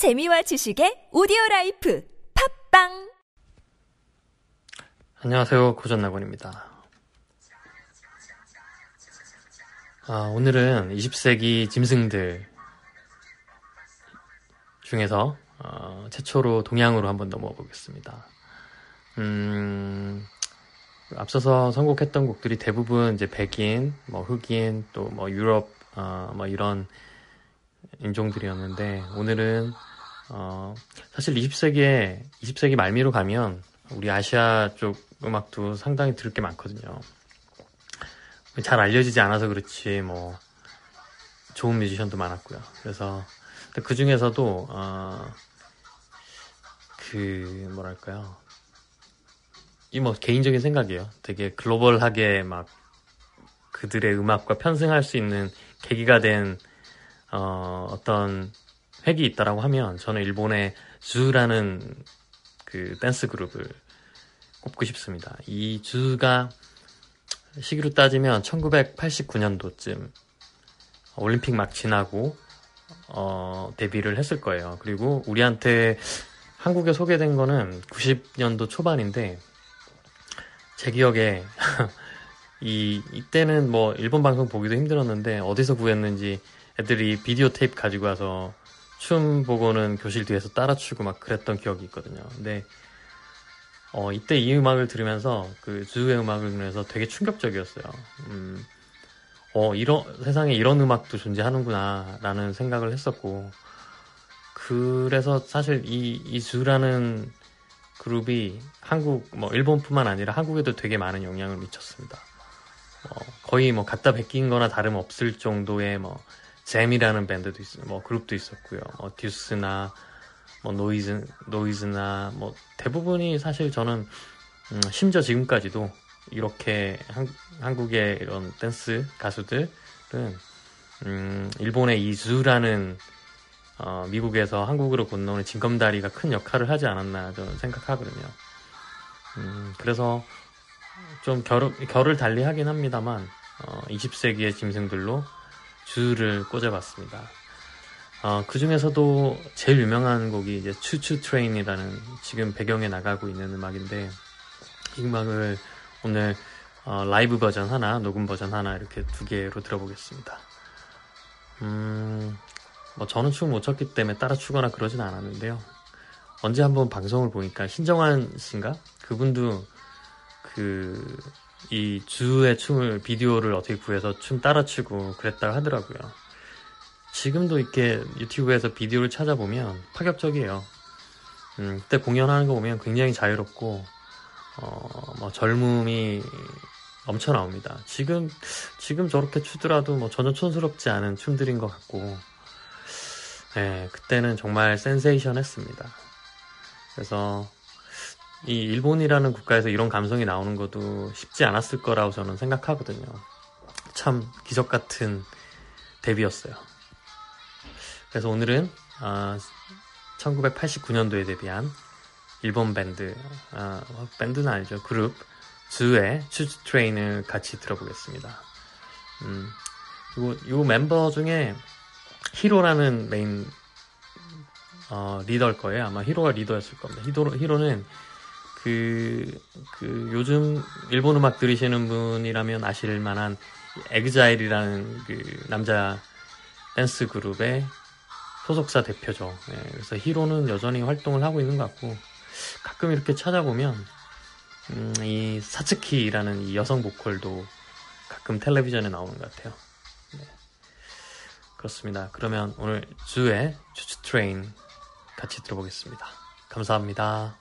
재미와 지식의 오디오 라이프 팟빵 안녕하세요. 고전나곤입니다. 아, 오늘은 20세기 짐승들 중에서 어, 최초로 동양으로 한번 넘어가 보겠습니다. 음, 앞서서 선곡했던 곡들이 대부분 이제 백인, 뭐 흑인, 또 뭐 유럽, 어, 뭐 이런 인종들이었는데 오늘은 어, 사실 20세기에 20세기 말미로 가면 우리 아시아 쪽 음악도 상당히 들을 게 많거든요. 잘 알려지지 않아서 그렇지 뭐 좋은 뮤지션도 많았고요. 그래서 그 중에서도 어, 그 뭐랄까요 이 뭐 개인적인 생각이에요. 되게 글로벌하게 막 그들의 음악과 편승할 수 있는 계기가 된 어, 어떤 획이 있다라고 하면 저는 일본의 주라는 그 댄스 그룹을 꼽고 싶습니다. 이 주가 시기로 따지면 1989년도쯤 올림픽 막 지나고 어, 데뷔를 했을 거예요. 그리고 우리한테 한국에 소개된 거는 90년도 초반인데 제 기억에 이 이때는 뭐 일본 방송 보기도 힘들었는데 어디서 구했는지 애들이 비디오 테이프 가지고 와서 춤 보고는 교실 뒤에서 따라 추고 막 그랬던 기억이 있거든요. 근데 어, 이때 이 음악을 들으면서 그 주의 음악을 들으면서 되게 충격적이었어요. 음, 어, 이런 세상에 이런 음악도 존재하는구나 라는 생각을 했었고 그래서 사실 이, 이 주라는 그룹이 한국 뭐 일본뿐만 아니라 한국에도 되게 많은 영향을 미쳤습니다. 어, 거의 뭐 갖다 베낀 거나 다름없을 정도의 뭐 잼이라는 밴드도 있어요. 뭐 그룹도 있었고요. 뭐 듀스나 뭐 노이즈 노이즈나 뭐 대부분이 사실 저는 음, 심지어 지금까지도 이렇게 한, 국의 이런 댄스 가수들은 음, 일본의 이 Zoo라는 어, 미국에서 한국으로 건너오는 징검다리가 큰 역할을 하지 않았나 저는 생각하거든요. 음, 그래서 좀 결을, 결을 달리 하긴 합니다만 어, 20세기의 짐승들로 Zoo를 꼽아봤습니다. 어, 그 중에서도 제일 유명한 곡이 이제 Choo Choo Train이라는 지금 배경에 나가고 있는 음악인데 이 음악을 오늘 어, 라이브 버전 하나, 녹음 버전 하나 이렇게 두 개로 들어보겠습니다. 음, 뭐 저는 춤을 못 췄기 때문에 따라 추거나 그러진 않았는데요. 언제 한번 방송을 보니까 신정환 씨인가? 그분도 그 이 주의 춤을 비디오를 어떻게 구해서 춤 따라 추고 그랬다고 하더라고요. 지금도 이렇게 유튜브에서 비디오를 찾아보면 파격적이에요. 음, 그때 공연하는 거 보면 굉장히 자유롭고 어, 뭐 젊음이 넘쳐 나옵니다. 지금 지금 저렇게 추더라도 뭐 전혀 촌스럽지 않은 춤들인 것 같고 네, 그때는 정말 센세이션했습니다. 그래서 이 일본이라는 국가에서 이런 감성이 나오는 것도 쉽지 않았을 거라고 저는 생각하거든요. 참 기적 같은 데뷔였어요. 그래서 오늘은 어, 1989년도에 데뷔한 일본 밴드, 어, 밴드는 아니죠. 그룹 Zoo의 Choo Choo Train을 같이 들어보겠습니다. 음, 그리고 이 멤버 중에 히로라는 메인 어, 리더일 거예요. 아마 히로가 리더였을 겁니다. 히로, 히로는 그, 그 요즘 일본 음악 들으시는 분이라면 아실 만한 EXILE이라는 그 남자 댄스 그룹의 소속사 대표죠. 네, 그래서 히로는 여전히 활동을 하고 있는 것 같고 가끔 이렇게 찾아보면 음, 이 사츠키라는 이 여성 보컬도 가끔 텔레비전에 나오는 것 같아요. 네. 그렇습니다. 그러면 오늘 Zoo의 Choo Choo Train 같이 들어보겠습니다. 감사합니다.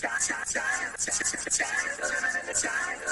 time, time, time, time, time, time,